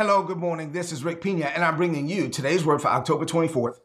Hello, good morning. This is Rick Pina, and I'm bringing you today's word for October 24th,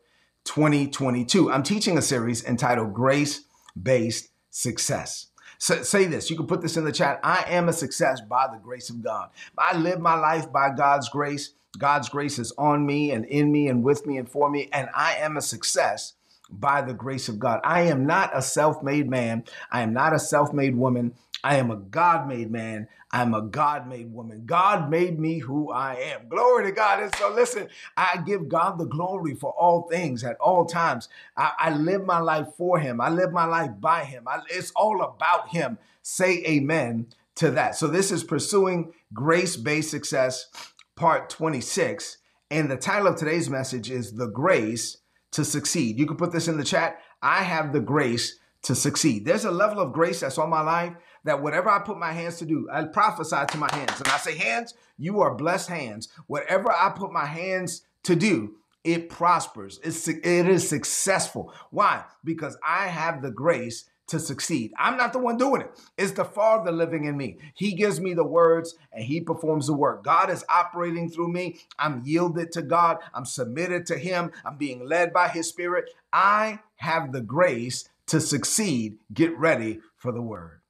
2022. I'm teaching a series entitled Grace Based Success. So, say this, you can put this in the chat. I am a success by the grace of God. I live my life by God's grace. God's grace is on me and in me and with me and for me, and I am a success by the grace of God. I am not a self made man. I am not a self made woman. I am a God made man. I'm a God made woman. God made me who I am. Glory to God. And so, listen, I give God the glory for all things at all times. I, I live my life for Him, I live my life by Him. I, it's all about Him. Say amen to that. So, this is Pursuing Grace Based Success, part 26. And the title of today's message is The Grace to Succeed. You can put this in the chat. I have the grace to succeed. There's a level of grace that's on my life that whatever I put my hands to do, I prophesy to my hands. And I say, hands, you are blessed hands. Whatever I put my hands to do, it prospers. It's, it is successful. Why? Because I have the grace to succeed. I'm not the one doing it. It's the Father living in me. He gives me the words and He performs the work. God is operating through me. I'm yielded to God. I'm submitted to Him. I'm being led by His Spirit. I have the grace to succeed. Get ready for the word.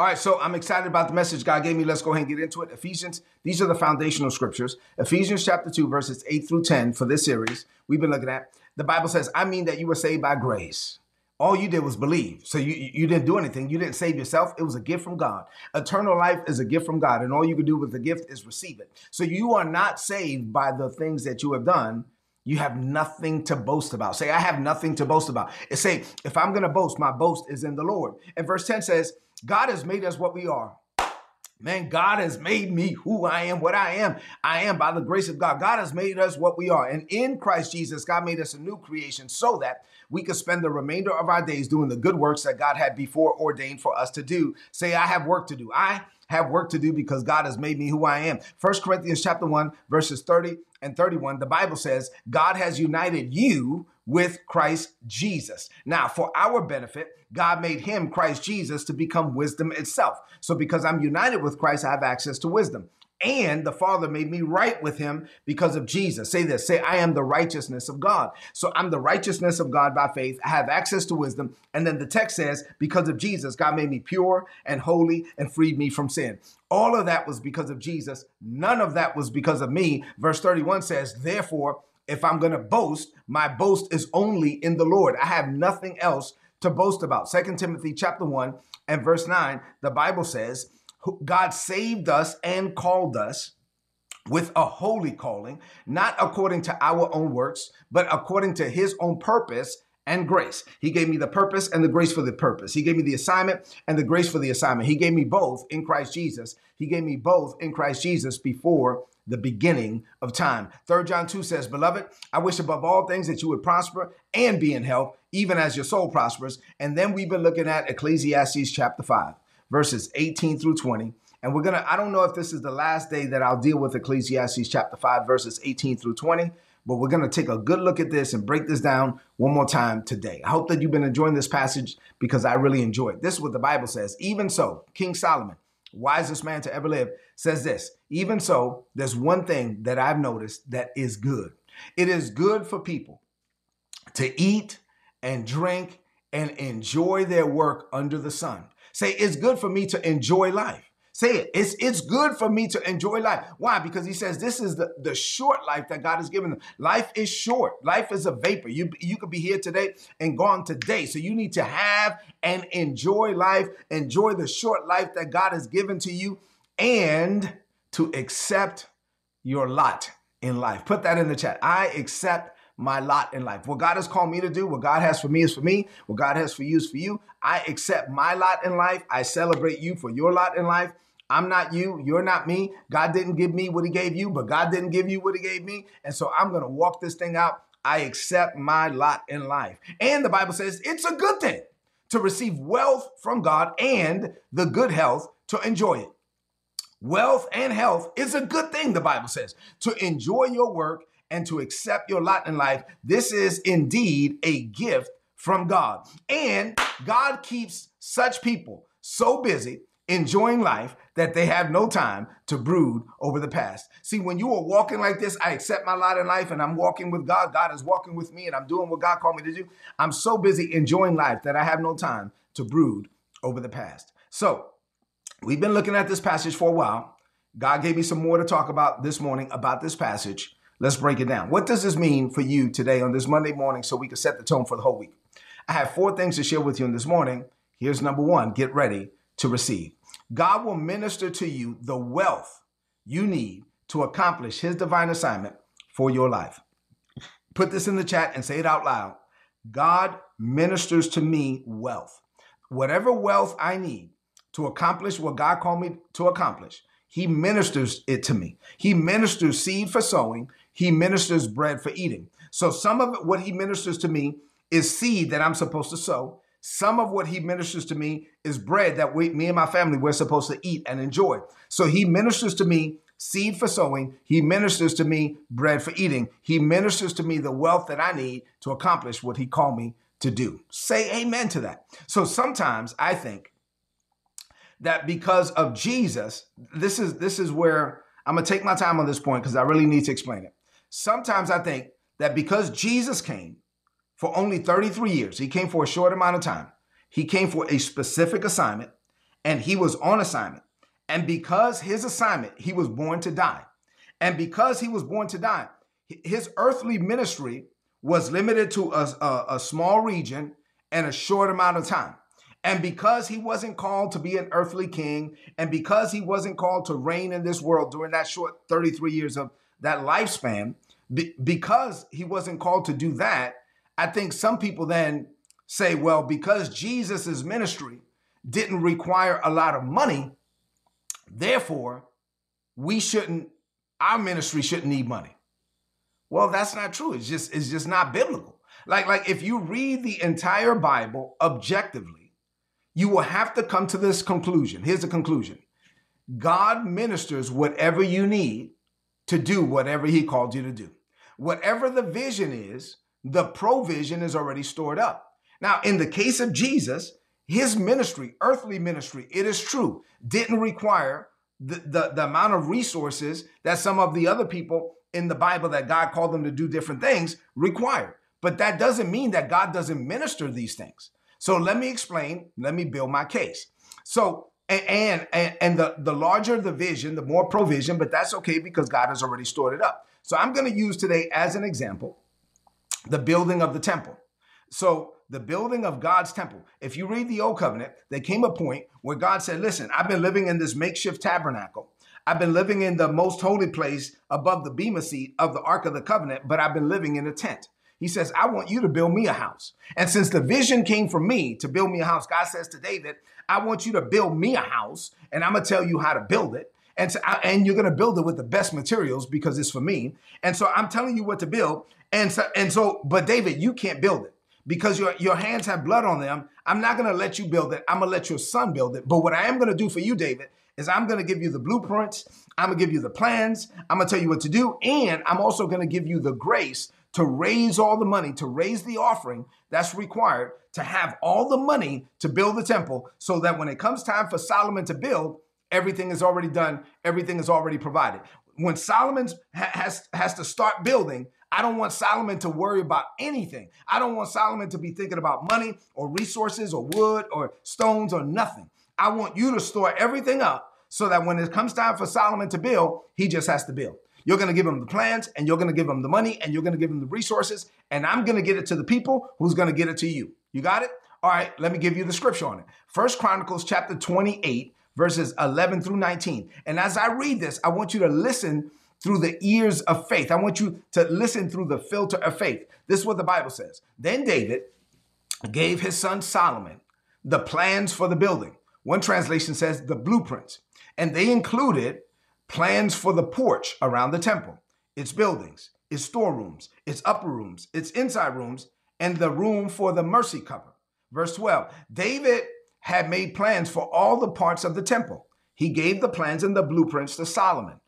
All right, so I'm excited about the message God gave me. Let's go ahead and get into it. Ephesians, these are the foundational scriptures. Ephesians chapter 2, verses 8 through 10 for this series we've been looking at. The Bible says, I mean that you were saved by grace. All you did was believe. So you, you didn't do anything. You didn't save yourself. It was a gift from God. Eternal life is a gift from God, and all you can do with the gift is receive it. So you are not saved by the things that you have done. You have nothing to boast about. Say, I have nothing to boast about. It say, if I'm going to boast, my boast is in the Lord. And verse 10 says, God has made us what we are. Man, God has made me who I am, what I am. I am by the grace of God. God has made us what we are. And in Christ Jesus, God made us a new creation so that we could spend the remainder of our days doing the good works that God had before ordained for us to do. Say, I have work to do. I have work to do because God has made me who I am. First Corinthians chapter 1, verses 30 and 31, the Bible says, God has united you with Christ Jesus. Now, for our benefit, God made him, Christ Jesus, to become wisdom itself. So because I'm united with Christ, I have access to wisdom. And the Father made me right with him because of Jesus. Say this say, I am the righteousness of God. So I'm the righteousness of God by faith. I have access to wisdom. And then the text says, because of Jesus, God made me pure and holy and freed me from sin. All of that was because of Jesus. None of that was because of me. Verse 31 says, therefore, if I'm going to boast, my boast is only in the Lord. I have nothing else to boast about. Second Timothy chapter 1 and verse 9, the Bible says, God saved us and called us with a holy calling, not according to our own works, but according to his own purpose and grace. He gave me the purpose and the grace for the purpose. He gave me the assignment and the grace for the assignment. He gave me both in Christ Jesus. He gave me both in Christ Jesus before the beginning of time. Third John 2 says, Beloved, I wish above all things that you would prosper and be in health, even as your soul prospers. And then we've been looking at Ecclesiastes chapter 5 verses 18 through 20. And we're going to, I don't know if this is the last day that I'll deal with Ecclesiastes chapter 5, verses 18 through 20, but we're going to take a good look at this and break this down one more time today. I hope that you've been enjoying this passage because I really enjoy it. This is what the Bible says. Even so, King Solomon, wisest man to ever live, says this Even so, there's one thing that I've noticed that is good. It is good for people to eat and drink and enjoy their work under the sun. Say, it's good for me to enjoy life. Say it. It's, it's good for me to enjoy life. Why? Because he says this is the, the short life that God has given them. Life is short. Life is a vapor. You, you could be here today and gone today. So you need to have and enjoy life, enjoy the short life that God has given to you, and to accept your lot in life. Put that in the chat. I accept my lot in life. What God has called me to do, what God has for me is for me, what God has for you is for you. I accept my lot in life. I celebrate you for your lot in life. I'm not you. You're not me. God didn't give me what he gave you, but God didn't give you what he gave me. And so I'm going to walk this thing out. I accept my lot in life. And the Bible says it's a good thing to receive wealth from God and the good health to enjoy it. Wealth and health is a good thing, the Bible says, to enjoy your work and to accept your lot in life. This is indeed a gift from God. And God keeps such people so busy enjoying life that they have no time to brood over the past. See, when you are walking like this, I accept my lot in life and I'm walking with God. God is walking with me and I'm doing what God called me to do. I'm so busy enjoying life that I have no time to brood over the past. So, we've been looking at this passage for a while. God gave me some more to talk about this morning about this passage. Let's break it down. What does this mean for you today on this Monday morning so we can set the tone for the whole week? I have four things to share with you in this morning. Here's number one get ready to receive. God will minister to you the wealth you need to accomplish his divine assignment for your life. Put this in the chat and say it out loud. God ministers to me wealth. Whatever wealth I need to accomplish what God called me to accomplish, he ministers it to me. He ministers seed for sowing, he ministers bread for eating. So some of what he ministers to me is seed that I'm supposed to sow. Some of what he ministers to me is bread that we, me and my family, we're supposed to eat and enjoy. So he ministers to me seed for sowing. He ministers to me bread for eating. He ministers to me the wealth that I need to accomplish what he called me to do. Say amen to that. So sometimes I think that because of Jesus, this is this is where I'm gonna take my time on this point because I really need to explain it. Sometimes I think that because Jesus came for only 33 years. He came for a short amount of time. He came for a specific assignment and he was on assignment. And because his assignment, he was born to die. And because he was born to die, his earthly ministry was limited to a, a, a small region and a short amount of time. And because he wasn't called to be an earthly king, and because he wasn't called to reign in this world during that short 33 years of that lifespan, be, because he wasn't called to do that, I think some people then say, well, because Jesus' ministry didn't require a lot of money, therefore, we shouldn't, our ministry shouldn't need money. Well, that's not true. It's just, it's just not biblical. Like, like if you read the entire Bible objectively, you will have to come to this conclusion. Here's the conclusion. God ministers whatever you need to do whatever he called you to do. Whatever the vision is, the provision is already stored up. Now, in the case of Jesus, his ministry, earthly ministry, it is true, didn't require the, the, the, amount of resources that some of the other people in the Bible that God called them to do different things required. But that doesn't mean that God doesn't minister these things. So let me explain, let me build my case. So and and, and the, the larger the vision, the more provision, but that's okay because God has already stored it up. So I'm going to use today as an example the building of the temple. So, the building of God's temple. If you read the Old Covenant, there came a point where God said, Listen, I've been living in this makeshift tabernacle. I've been living in the most holy place above the bema seat of the Ark of the Covenant, but I've been living in a tent. He says, I want you to build me a house. And since the vision came from me to build me a house, God says to David, I want you to build me a house, and I'm going to tell you how to build it. And, and you're going to build it with the best materials because it's for me. And so I'm telling you what to build. And so, and so, but David, you can't build it because your, your hands have blood on them. I'm not going to let you build it. I'm going to let your son build it. But what I am going to do for you, David, is I'm going to give you the blueprints. I'm going to give you the plans. I'm going to tell you what to do. And I'm also going to give you the grace to raise all the money, to raise the offering that's required to have all the money to build the temple so that when it comes time for Solomon to build, everything is already done, everything is already provided. When Solomon has, has to start building, I don't want Solomon to worry about anything. I don't want Solomon to be thinking about money or resources or wood or stones or nothing. I want you to store everything up so that when it comes time for Solomon to build, he just has to build. You're going to give them the plans and you're going to give them the money and you're going to give them the resources and I'm going to get it to the people who's going to get it to you. You got it? All right, let me give you the scripture on it. First Chronicles chapter 28 verses 11 through 19. And as I read this, I want you to listen through the ears of faith. I want you to listen through the filter of faith. This is what the Bible says. Then David gave his son Solomon the plans for the building. One translation says the blueprints. And they included plans for the porch around the temple, its buildings, its storerooms, its upper rooms, its inside rooms, and the room for the mercy cover. Verse 12 David had made plans for all the parts of the temple. He gave the plans and the blueprints to Solomon.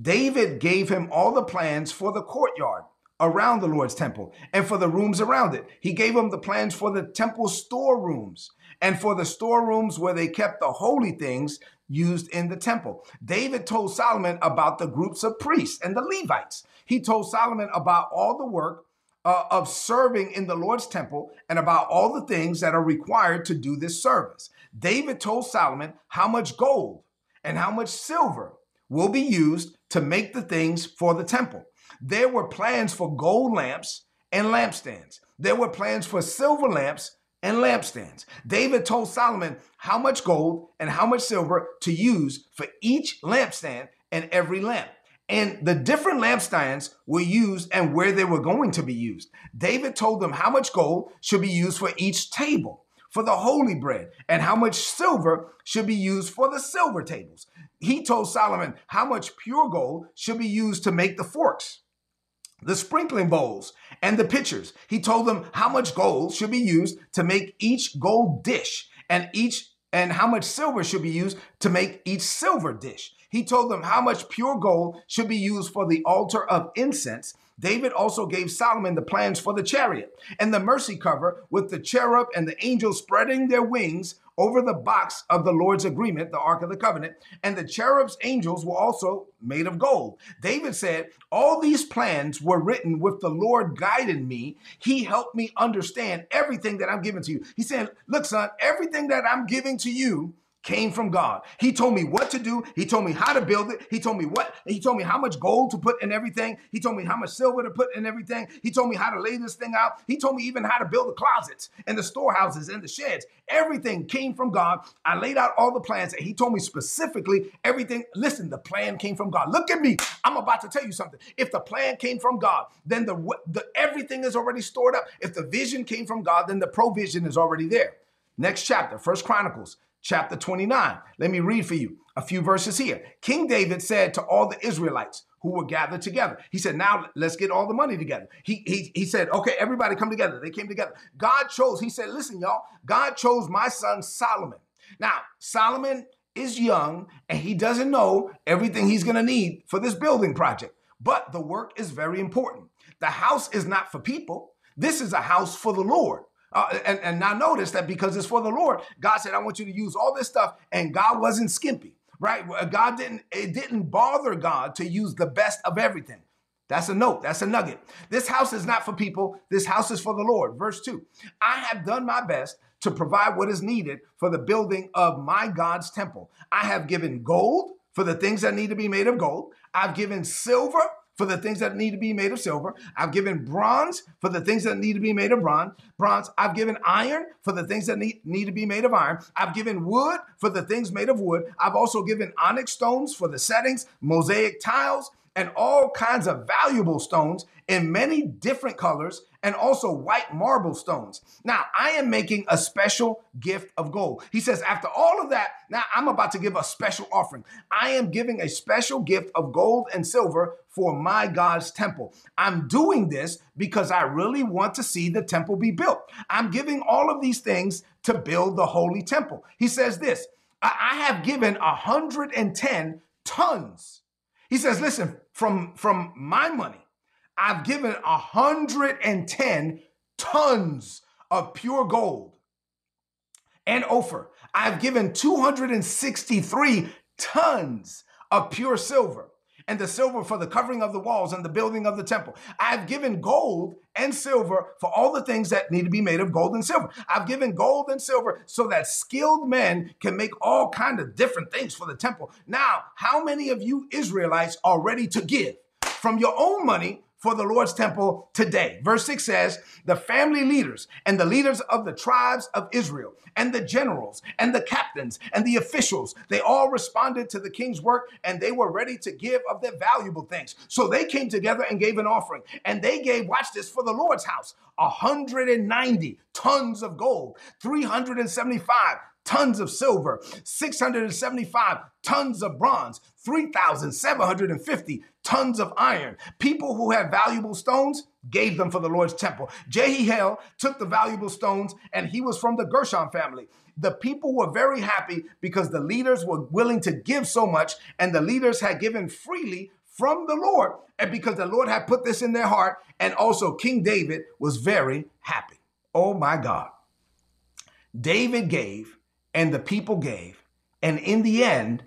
David gave him all the plans for the courtyard around the Lord's temple and for the rooms around it. He gave him the plans for the temple storerooms and for the storerooms where they kept the holy things used in the temple. David told Solomon about the groups of priests and the Levites. He told Solomon about all the work uh, of serving in the Lord's temple and about all the things that are required to do this service. David told Solomon how much gold and how much silver will be used to make the things for the temple. There were plans for gold lamps and lampstands. There were plans for silver lamps and lampstands. David told Solomon how much gold and how much silver to use for each lampstand and every lamp. And the different lampstands were used and where they were going to be used. David told them how much gold should be used for each table for the holy bread and how much silver should be used for the silver tables. He told Solomon how much pure gold should be used to make the forks the sprinkling bowls and the pitchers. He told them how much gold should be used to make each gold dish and each and how much silver should be used to make each silver dish. He told them how much pure gold should be used for the altar of incense. David also gave Solomon the plans for the chariot and the mercy cover with the cherub and the angels spreading their wings over the box of the Lord's agreement, the Ark of the Covenant, and the cherub's angels were also made of gold. David said, All these plans were written with the Lord guiding me. He helped me understand everything that I'm giving to you. He said, Look, son, everything that I'm giving to you came from God. He told me what to do. He told me how to build it. He told me what, he told me how much gold to put in everything. He told me how much silver to put in everything. He told me how to lay this thing out. He told me even how to build the closets and the storehouses and the sheds. Everything came from God. I laid out all the plans and he told me specifically everything. Listen, the plan came from God. Look at me. I'm about to tell you something. If the plan came from God, then the, the everything is already stored up. If the vision came from God, then the provision is already there. Next chapter, First Chronicles chapter 29. Let me read for you a few verses here. King David said to all the Israelites who were gathered together, he said, Now let's get all the money together. He, he, he said, Okay, everybody come together. They came together. God chose, he said, Listen, y'all, God chose my son Solomon. Now, Solomon is young and he doesn't know everything he's going to need for this building project, but the work is very important. The house is not for people, this is a house for the Lord. Uh, and, and now notice that because it's for the Lord, God said, I want you to use all this stuff. And God wasn't skimpy, right? God didn't, it didn't bother God to use the best of everything. That's a note. That's a nugget. This house is not for people. This house is for the Lord. Verse two, I have done my best to provide what is needed for the building of my God's temple. I have given gold for the things that need to be made of gold. I've given silver for the things that need to be made of silver. I've given bronze for the things that need to be made of bronze. Bronze. I've given iron for the things that need, need to be made of iron. I've given wood for the things made of wood. I've also given onyx stones for the settings, mosaic tiles, and all kinds of valuable stones in many different colors and also white marble stones. Now, I am making a special gift of gold. He says, after all of that, now I'm about to give a special offering. I am giving a special gift of gold and silver for my God's temple. I'm doing this because I really want to see the temple be built. I'm giving all of these things to build the holy temple. He says this I have given 110 tons. He says, listen, from, from my money, I've given 110 tons of pure gold and Ophir. I've given 263 tons of pure silver and the silver for the covering of the walls and the building of the temple. I've given gold and silver for all the things that need to be made of gold and silver. I've given gold and silver so that skilled men can make all kind of different things for the temple. Now, how many of you Israelites are ready to give from your own money for the Lord's temple today. Verse 6 says, The family leaders and the leaders of the tribes of Israel, and the generals, and the captains, and the officials, they all responded to the king's work and they were ready to give of their valuable things. So they came together and gave an offering. And they gave, watch this, for the Lord's house, 190 tons of gold, 375 tons of silver, 675 tons of bronze, 3,750 tons of iron. People who had valuable stones gave them for the Lord's temple. Jehiel took the valuable stones and he was from the Gershon family. The people were very happy because the leaders were willing to give so much and the leaders had given freely from the Lord and because the Lord had put this in their heart and also King David was very happy. Oh my God. David gave and the people gave and in the end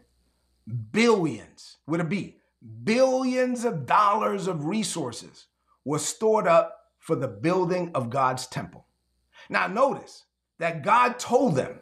billions would with a B billions of dollars of resources were stored up for the building of God's temple. Now, notice that God told them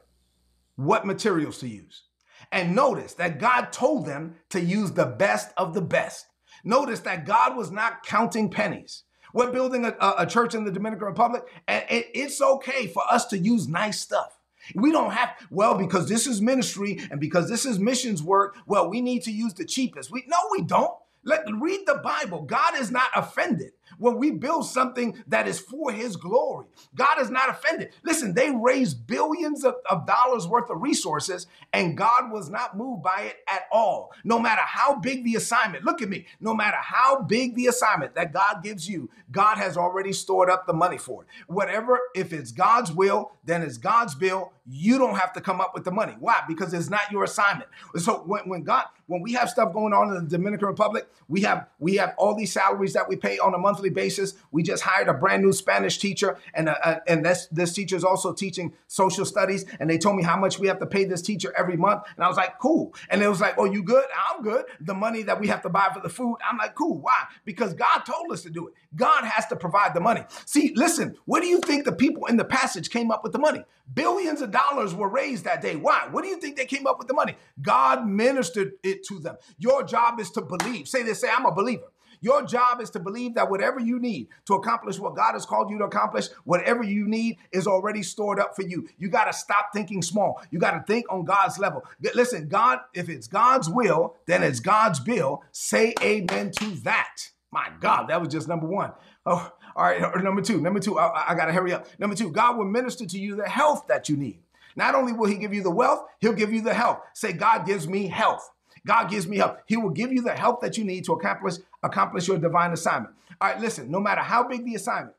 what materials to use. And notice that God told them to use the best of the best. Notice that God was not counting pennies. We're building a, a church in the Dominican Republic, and it's okay for us to use nice stuff. We don't have, well, because this is ministry and because this is missions work, well, we need to use the cheapest. We no, we don't. Let read the Bible. God is not offended when we build something that is for his glory. God is not offended. Listen, they raised billions of, of, dollars worth of resources and God was not moved by it at all. No matter how big the assignment, look at me, no matter how big the assignment that God gives you, God has already stored up the money for it. Whatever, if it's God's will, then it's God's bill. You don't have to come up with the money. Why? Because it's not your assignment. So when, when God, when we have stuff going on in the Dominican Republic, we have we have all these salaries that we pay on a monthly basis. We just hired a brand new Spanish teacher, and uh, uh, and this this teacher is also teaching social studies. And they told me how much we have to pay this teacher every month, and I was like, cool. And it was like, oh, you good? I'm good. The money that we have to buy for the food, I'm like, cool. Why? Because God told us to do it. God has to provide the money. See, listen, what do you think the people in the passage came up with the money? Billions of dollars were raised that day. Why? What do you think they came up with the money? God ministered it to them. Your job is to believe. Say this, say, I'm a believer. Your job is to believe that whatever you need to accomplish what God has called you to accomplish, whatever you need is already stored up for you. You got to stop thinking small. You got to think on God's level. Listen, God, if it's God's will, then it's God's bill. Say amen to that. My God, that was just number one. Oh, all right. Number two. Number two. I, I got to hurry up. Number two. God will minister to you the health that you need. Not only will He give you the wealth, He'll give you the health. Say, God gives me health. God gives me help. He will give you the help that you need to accomplish accomplish your divine assignment. All right. Listen. No matter how big the assignment,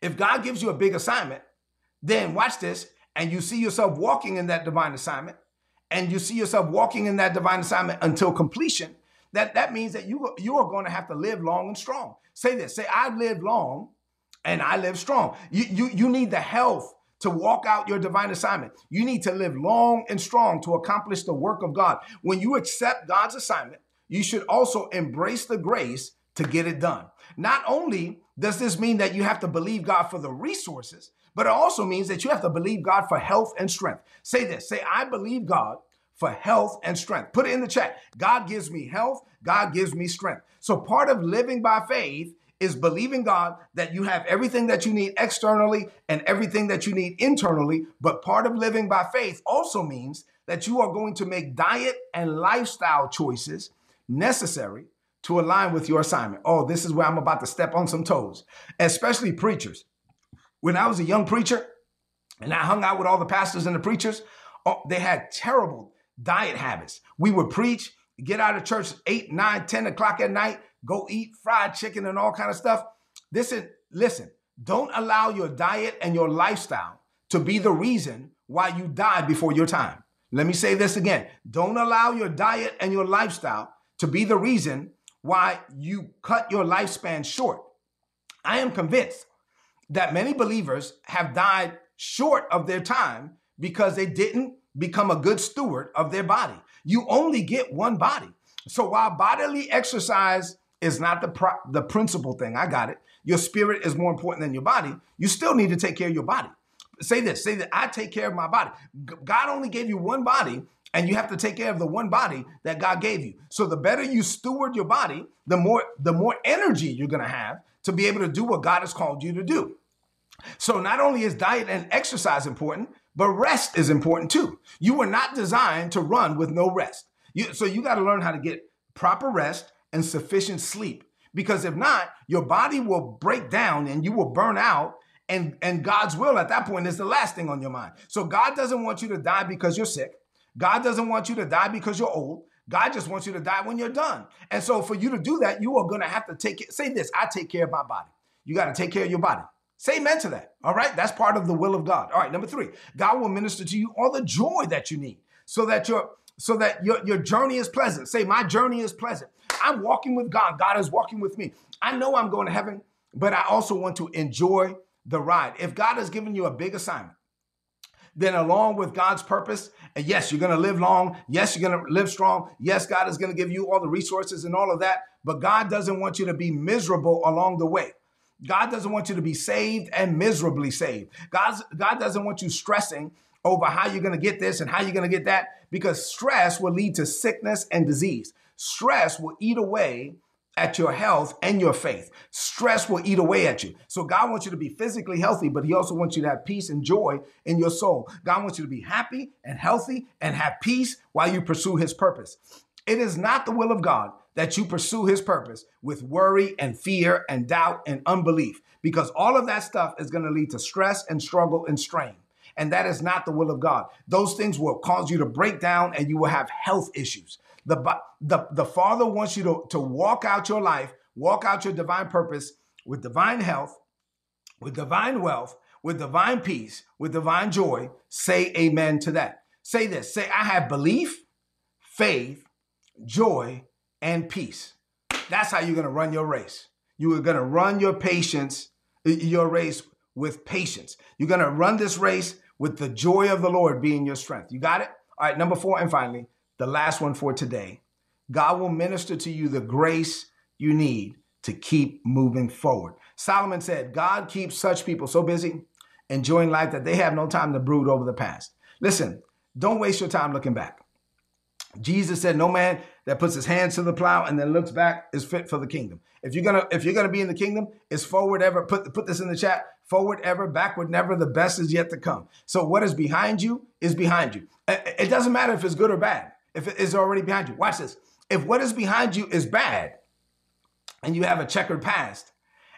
if God gives you a big assignment, then watch this, and you see yourself walking in that divine assignment, and you see yourself walking in that divine assignment until completion that, that means that you, you are going to have to live long and strong. Say this, say, I live long and I live strong. You, you, you need the health to walk out your divine assignment. You need to live long and strong to accomplish the work of God. When you accept God's assignment, you should also embrace the grace to get it done. Not only does this mean that you have to believe God for the resources, but it also means that you have to believe God for health and strength. Say this say, I believe God for health and strength. Put it in the chat. God gives me health, God gives me strength. So part of living by faith is believing God that you have everything that you need externally and everything that you need internally. But part of living by faith also means that you are going to make diet and lifestyle choices necessary to align with your assignment. Oh, this is where I'm about to step on some toes, especially preachers. When I was a young preacher and I hung out with all the pastors and the preachers, oh, they had terrible diet habits. We would preach, get out of church 8, 9, 10 o'clock at night, go eat fried chicken and all kind of stuff. Listen, listen, don't allow your diet and your lifestyle to be the reason why you die before your time. Let me say this again. Don't allow your diet and your lifestyle to be the reason why you cut your lifespan short. I am convinced that many believers have died short of their time because they didn't become a good steward of their body. You only get one body. So while bodily exercise is not the pro- the principal thing, I got it. Your spirit is more important than your body. You still need to take care of your body. Say this, say that I take care of my body. God only gave you one body and you have to take care of the one body that God gave you. So the better you steward your body, the more the more energy you're going to have to be able to do what God has called you to do. So not only is diet and exercise important, but rest is important too. You were not designed to run with no rest. You, so you got to learn how to get proper rest and sufficient sleep. Because if not, your body will break down and you will burn out And, and God's will at that point is the last thing on your mind. So God doesn't want you to die because you're sick. God doesn't want you to die because you're old. God just wants you to die when you're done. And so for you to do that, you are going to have to take it. Say this I take care of my body. You got to take care of your body. Say amen to that. All right. That's part of the will of God. All right. Number three, God will minister to you all the joy that you need so that your so that your, your journey is pleasant. Say, my journey is pleasant. I'm walking with God. God is walking with me. I know I'm going to heaven, but I also want to enjoy the ride. If God has given you a big assignment, then along with God's purpose, and yes, you're going to live long. Yes, you're going to live strong. Yes, God is going to give you all the resources and all of that. But God doesn't want you to be miserable along the way. God doesn't want you to be saved and miserably saved. God's, God doesn't want you stressing over how you're going to get this and how you're going to get that because stress will lead to sickness and disease. Stress will eat away at your health and your faith. Stress will eat away at you. So God wants you to be physically healthy, but he also wants you to have peace and joy in your soul. God wants you to be happy and healthy and have peace while you pursue his purpose. It is not the will of God that you pursue his purpose with worry and fear and doubt and unbelief, because all of that stuff is going to lead to stress and struggle and strain. And that is not the will of God. Those things will cause you to break down and you will have health issues. The, the, the Father wants you to, to walk out your life, walk out your divine purpose with divine health, with divine wealth, with divine peace, with divine joy. Say amen to that. Say this say, I have belief, faith, joy, and peace. That's how you're going to run your race. You are going to run your patience, your race with patience. You're going to run this race with the joy of the Lord being your strength. You got it? All right, number four, and finally, the last one for today. God will minister to you the grace you need to keep moving forward. Solomon said, God keeps such people so busy enjoying life that they have no time to brood over the past. Listen, don't waste your time looking back. Jesus said, "No man that puts his hands to the plow and then looks back is fit for the kingdom." If you're gonna if you're gonna be in the kingdom, it's forward ever. Put put this in the chat. Forward ever, backward never. The best is yet to come. So what is behind you is behind you. It doesn't matter if it's good or bad if it is already behind you. Watch this. If what is behind you is bad and you have a checkered past,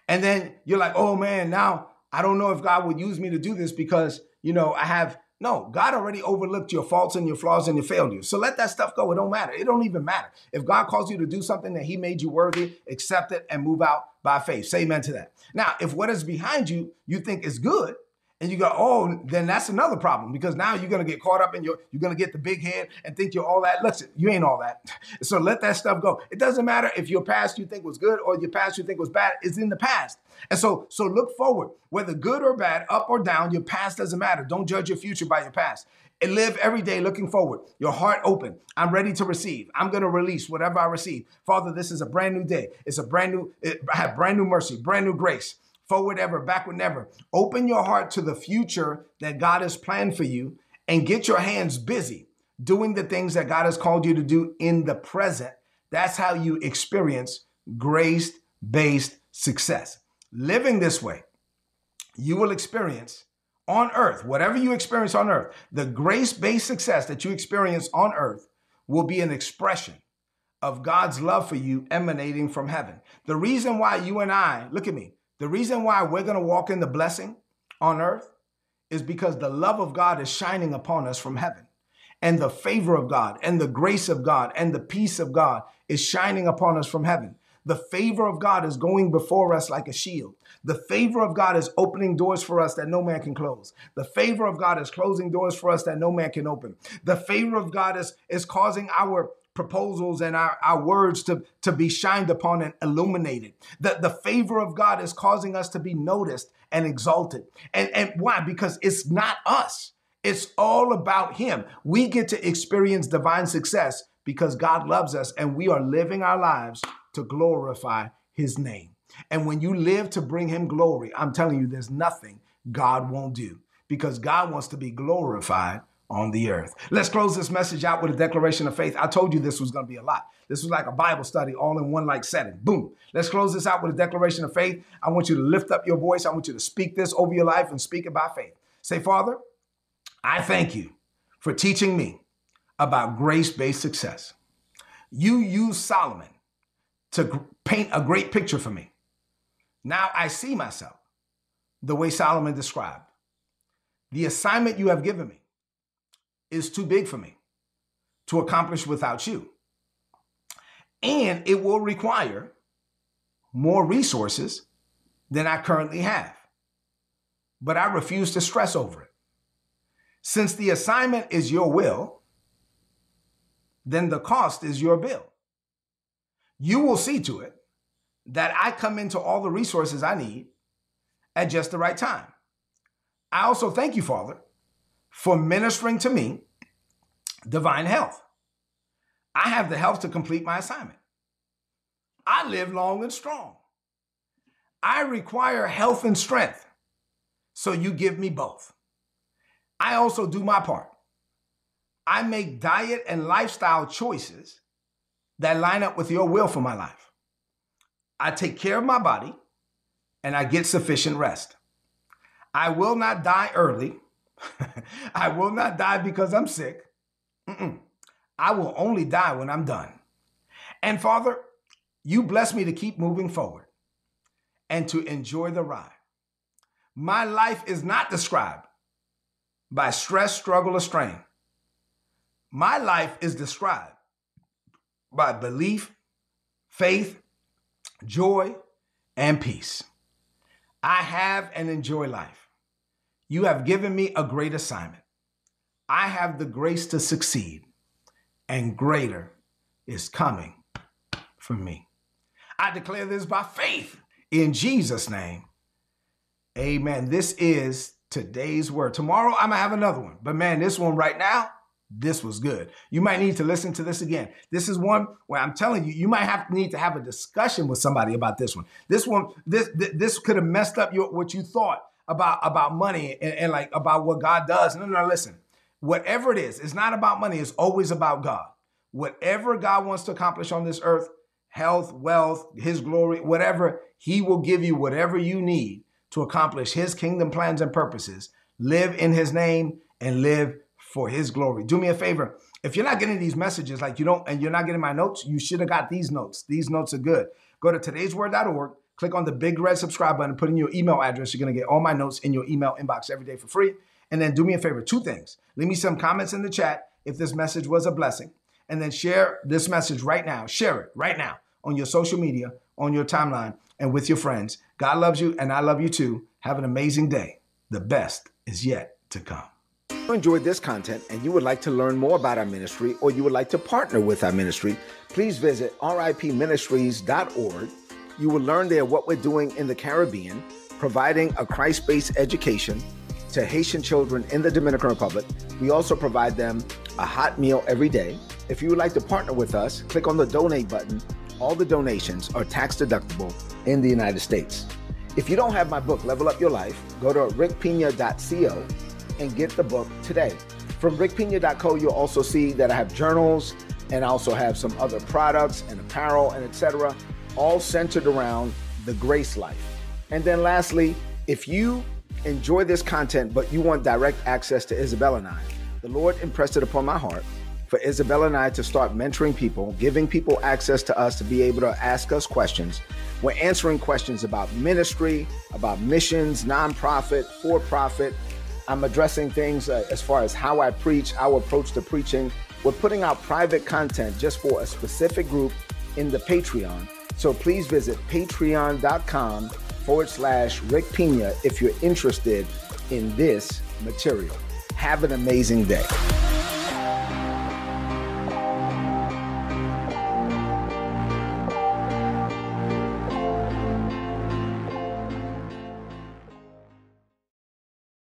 and then you're like, oh man, now I don't know if God would use me to do this because, you know, I have no, God already overlooked your faults and your flaws and your failures. So let that stuff go. It don't matter. It don't even matter. If God calls you to do something that he made you worthy, accept it and move out by faith. Say amen to that. Now, if what is behind you, you think is good, and you go, oh, then that's another problem because now you're gonna get caught up in your, you're gonna get the big head and think you're all that. Listen, you ain't all that. So let that stuff go. It doesn't matter if your past you think was good or your past you think was bad. It's in the past. And so, so look forward, whether good or bad, up or down. Your past doesn't matter. Don't judge your future by your past. And live every day looking forward, your heart open. I'm ready to receive. I'm going to release whatever I receive. Father, this is a brand new day. It's a brand new, I have brand new mercy, brand new grace forward ever, backward never. Open your heart to the future that God has planned for you and get your hands busy doing the things that God has called you to do in the present. That's how you experience grace based success. Living this way, you will experience on earth, whatever you experience on earth, the grace based success that you experience on earth will be an expression of God's love for you emanating from heaven. The reason why you and I, look at me, the reason why we're going to walk in the blessing on earth is because the love of God is shining upon us from heaven. And the favor of God and the grace of God and the peace of God is shining upon us from heaven. The favor of God is going before us like a shield. The favor of God is opening doors for us that no man can close. The favor of God is closing doors for us that no man can open. The favor of God is, is causing our proposals and our, our words to, to be shined upon and illuminated. The, the favor of God is causing us to be noticed and exalted. And, and why? Because it's not us. It's all about Him. We get to experience divine success because God loves us and we are living our lives to glorify His name. And when you live to bring Him glory, I'm telling you, there's nothing God won't do because God wants to be glorified on the earth. Let's close this message out with a declaration of faith. I told you this was going to be a lot. This was like a Bible study all in one like setting. Boom. Let's close this out with a declaration of faith. I want you to lift up your voice. I want you to speak this over your life and speak it by faith. Say, Father, I thank you for teaching me about grace-based success. You used Solomon to paint a great picture for me. Now I see myself the way Solomon described. The assignment you have given me is too big for me to accomplish without you. And it will require more resources than I currently have. But I refuse to stress over it. Since the assignment is your will, then the cost is your bill. You will see to it that I come into all the resources I need at just the right time. I also thank you, Father, for ministering to me divine health. I have the health to complete my assignment. I live long and strong. I require health and strength, so you give me both. I also do my part. I make diet and lifestyle choices that line up with your will for my life. I take care of my body and I get sufficient rest. I will not die early. I will not die because I'm sick. Mm-mm. I will only die when I'm done. And Father, you bless me to keep moving forward and to enjoy the ride. My life is not described by stress, struggle, or strain. My life is described by belief, faith, joy, and peace. I have and enjoy life. You have given me a great assignment. I have the grace to succeed, and greater is coming for me. I declare this by faith in Jesus' name. Amen. This is today's word. Tomorrow I'm going to have another one. But man, this one right now, this was good. You might need to listen to this again. This is one where I'm telling you, you might have need to have a discussion with somebody about this one. This one, this this could have messed up your what you thought about about money and, and like about what God does. No, no, listen. Whatever it is, it's not about money. It's always about God. Whatever God wants to accomplish on this earth, health, wealth, His glory, whatever, He will give you whatever you need to accomplish His kingdom plans and purposes. Live in His name and live for his glory. Do me a favor. If you're not getting these messages, like you don't, and you're not getting my notes, you should have got these notes. These notes are good. Go to today'sword.org, click on the big red subscribe button, put in your email address. You're going to get all my notes in your email inbox every day for free. And then do me a favor, two things. Leave me some comments in the chat if this message was a blessing. And then share this message right now. Share it right now on your social media, on your timeline, and with your friends. God loves you, and I love you too. Have an amazing day. The best is yet to come If you enjoyed this content and you would like to learn more about our ministry or you would like to partner with our ministry, please visit ripministries.org. You will learn there what we're doing in the Caribbean, providing a Christ based education to Haitian children in the Dominican Republic. We also provide them a hot meal every day. If you would like to partner with us, click on the donate button. All the donations are tax deductible in the United States. If you don't have my book, Level Up Your Life, go to rickpina.co and get the book today. From rickpina.co, you'll also see that I have journals and I also have some other products and apparel and etc., all centered around the grace life. And then lastly, if you enjoy this content but you want direct access to Isabella and I, the Lord impressed it upon my heart for Isabella and I to start mentoring people, giving people access to us to be able to ask us questions. We're answering questions about ministry, about missions, nonprofit, for profit, I'm addressing things uh, as far as how I preach, our approach to preaching. We're putting out private content just for a specific group in the Patreon. So please visit patreon.com forward slash Rick Pina if you're interested in this material. Have an amazing day.